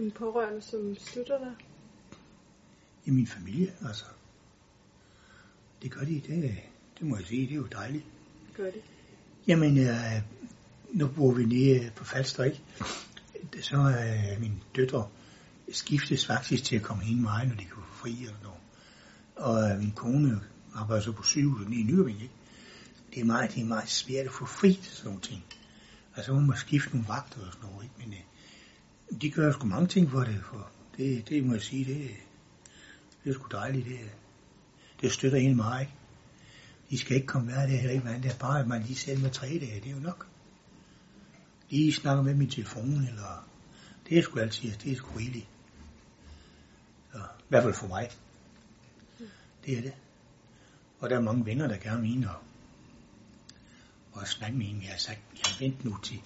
en pårørende, som støtter dig? I min familie, altså. Det gør de, det, det må jeg sige, det er jo dejligt. Gør det? Jamen, øh, nu bor vi nede på Falster, ikke? Så er øh, min døtre skiftes faktisk til at komme hen mig, når de kan få fri eller noget. Og øh, min kone arbejder så på sygehuset i Nyrving, ikke? Det er, meget, det er meget svært at få fri til sådan nogle ting. Altså, man må skifte nogle vagter og sådan noget, ikke? Men øh, de gør sgu mange ting for det, for det, det må jeg sige, det, det er sgu dejligt. Det, det støtter en meget, ikke? De skal ikke komme hver dag, heller ikke det er bare, at man lige selv med tre dage, det er jo nok. Lige snakker med min telefon, eller det er sgu altid, det er sgu rigeligt. Så, I hvert fald for mig. Det er det. Og der er mange venner, der gerne vil og, og snakke med en. Jeg har sagt, jeg venter nu til,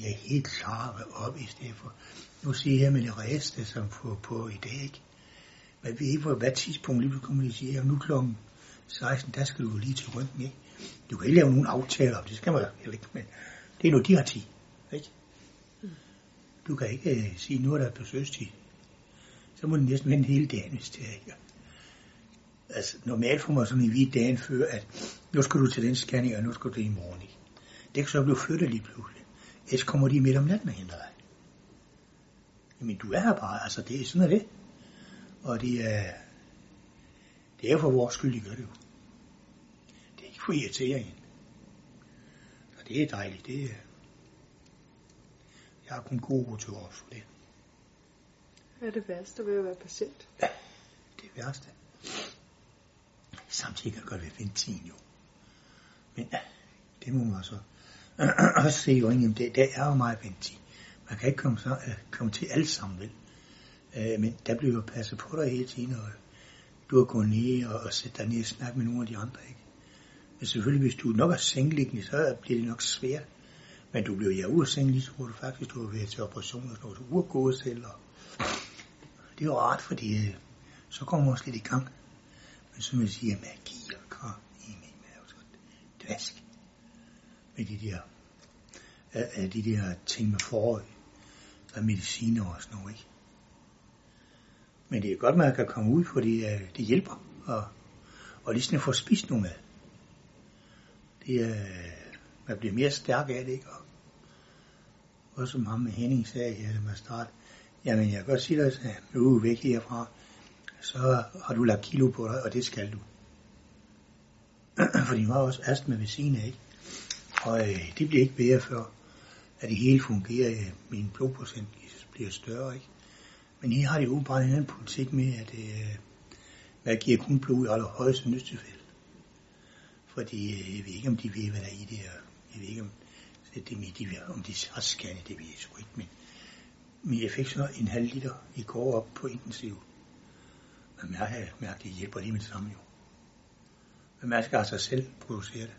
jeg er helt klar op i stedet for. Nu siger jeg med det reste, som på, på i dag, ikke? Men ved ikke, hvor hvad tidspunkt lige kommer de sige, nu klokken 16, der skal du lige til røntgen, ikke? Du kan ikke lave nogen aftaler, det skal man jo ikke, men det er nu de har tid, ikke? Du kan ikke uh, sige, nu er der besøgstid. Så må du næsten vente hele dagen, hvis det er ikke. Altså, normalt får man sådan en hvid dagen før, at nu skal du til den scanning, og nu skal du i morgen, ikke? Det kan så blive flyttet lige pludselig. Ellers kommer de midt om natten og henter dig. Jamen, du er her bare, altså det er sådan er det. Og det er, det er for vores skyld, de gør det jo. Det er ikke for irriteringen. Og det er dejligt. Det er, jeg har kun ord til vores for det. Hvad er det værste ved at være patient? Ja, det værste. Samtidig kan det godt være ventin jo. Men det må man så også se jo det, det er jo meget ventin. Man kan ikke komme, så, komme til alt sammen, vel? Øh, men der bliver jo passet på dig hele tiden, og du har gået ned og, og sætte dig ned og snakke med nogle af de andre, ikke? Men selvfølgelig, hvis du nok er sengeliggende, så bliver det nok svært. Men du bliver ja ud lige så du faktisk du er været til operation, og du er gået selv. Og det er jo rart, fordi øh, så kommer man også lidt i gang. Men så vil jeg siger, magi og kom i min mave, så dvask med de der, af, af de der ting med forøj, og mediciner og sådan noget, ikke? Men det er godt, man kan komme ud, fordi uh, det hjælper. Og, og ligesom at få spist noget mad. Det er, uh, man bliver mere stærk af det, ikke? Og, og som ham med Henning sagde her man start, jamen jeg kan godt sige dig, at øh, nu er du væk herfra, så har du lagt kilo på dig, og det skal du. Fordi var også astma ved siden af, ikke? Og øh, det bliver ikke bedre før, at det hele fungerer, øh, min blodprocent bliver større, ikke? Men her har de åbenbart en anden politik med, at øh, man giver kun blod i allerhøjeste nødstilfælde. Fordi øh, jeg ved ikke, om de ved, hvad der er i det her. Jeg ved ikke, om det med, de, om de har scannet, det ved jeg sgu ikke. Men, men jeg fik så en halv liter i går op på intensiv. Men jeg har mærket, det hjælper lige med det samme jo. Men man skal altså selv producere det.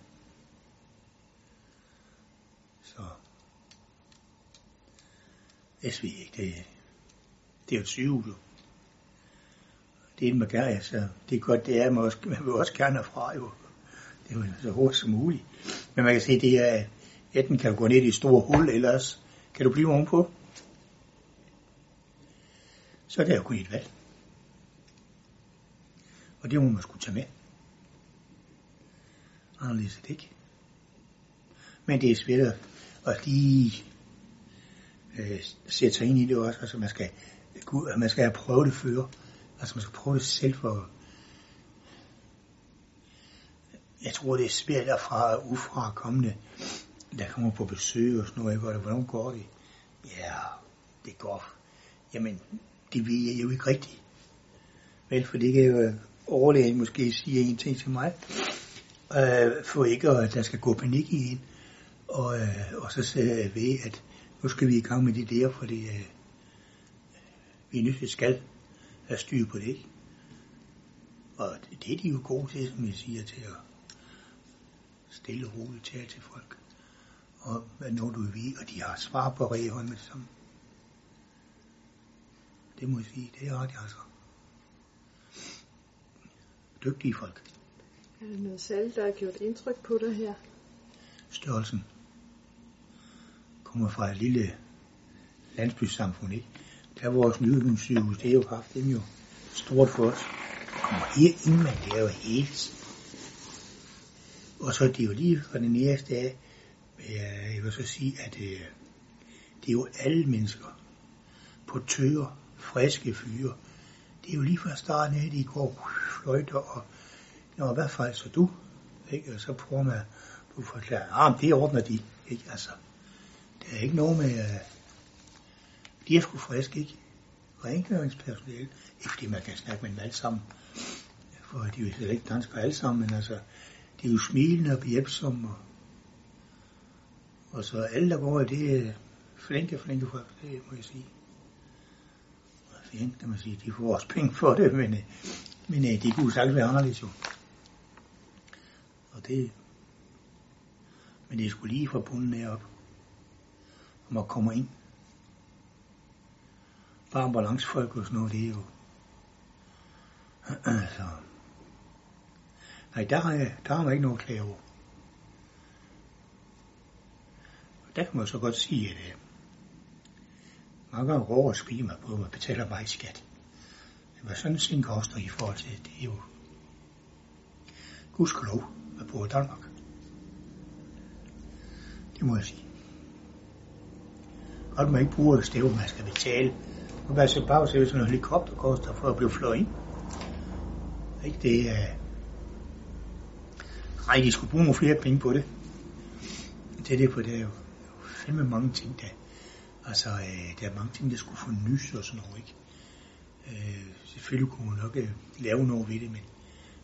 Så jeg ikke, det, det er jo et sygehus. Det er en magari, altså, det er godt, det er, man, også, man vil også gerne fra jo. Det er jo så hurtigt som muligt. Men man kan se, det er, enten kan du gå ned i et stort hul, ellers kan du blive ovenpå. Så er det jo kun et valg. Og det må man skulle tage med. Anderledes er det ikke. Men det er svært at lige øh, sætte sig ind i det også. Altså man skal, Gud, man skal have prøvet det før. Altså man skal prøve det selv for... Jeg tror, det er svært at fra ufra kommende, der kommer på besøg og sådan noget. Ikke? Hvordan går det? Ja, det går. Jamen, det ved jeg jo ikke rigtigt. Vel, for det kan jo overlægen måske sige en ting til mig, øh, for ikke at der skal gå panik i en. Og, øh, og så sidder jeg ved, at nu skal vi i gang med det der, fordi øh, vi er nødt til skal have styr på det? Og det, er de jo gode til, som jeg siger, til at stille og roligt tale til folk. Og hvad når du er og de har svar på rehånd med det samme. Det må jeg sige, det er ret, altså. Dygtige folk. Er der noget særligt, der har gjort indtryk på dig her? Størrelsen kommer fra et lille landsbysamfund, ikke? der er vores nyhedssygehus, det er jo haft dem jo stort for os. Kommer her ind, man, det er jo helt. Og så det er jo lige fra den næste af, jeg vil så sige, at øh, det er jo alle mennesker. På tøger, friske fyre. Det er jo lige fra starten af, de går fløjter og, når hvad fald så du? Ikke? Og så prøver man at forklare, ah, det ordner de. Ikke? Altså, der er ikke noget med, at de er sgu friske, ikke? Rengøringspersonale, ikke fordi man kan snakke med dem alle sammen, for de er jo ikke danskere alle sammen, men altså, de er jo smilende og behjælpsomme, og, og så alle, der går i det, er flinke, flinke folk, det må jeg sige. Og fint, kan man sige, de får også penge for det, men, øh, men det kunne sagtens være anderledes jo. Og det, men det skulle lige fra bunden af op må komme ind. Bare ambulancefolk og sådan noget, det er jo, altså, nej, der har, jeg, der har man ikke noget klage over. Og der kan man så godt sige, at øh, mange gange råber og skriger mig på, at man betaler mig skat. Hvad sådan en ting koster i forhold til, det er jo gudskelov, at bo i Danmark. Det må jeg sige. Godt man ikke bruger det stæv, man skal betale. Og kan jeg se bare se, hvis en helikopter koster for at blive fløjet ind. Ikke det er... Nej, de skulle bruge nogle flere penge på det. Det er det, for det er jo fandme mange ting, der... Altså, øh, der er mange ting, der skulle få nys og sådan noget, ikke? Øh, selvfølgelig kunne man nok øh, lave noget ved det, men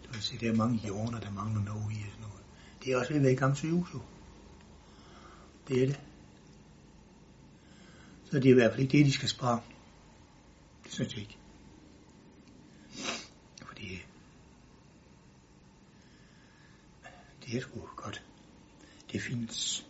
du vil se, der er mange hjørner, der mangler noget i og sådan noget. Det er også ved at være i gang til jo. Det er det. Så det er i hvert fald ikke det, de skal spare. Det synes jeg ikke. Fordi det er sgu godt. Det findes.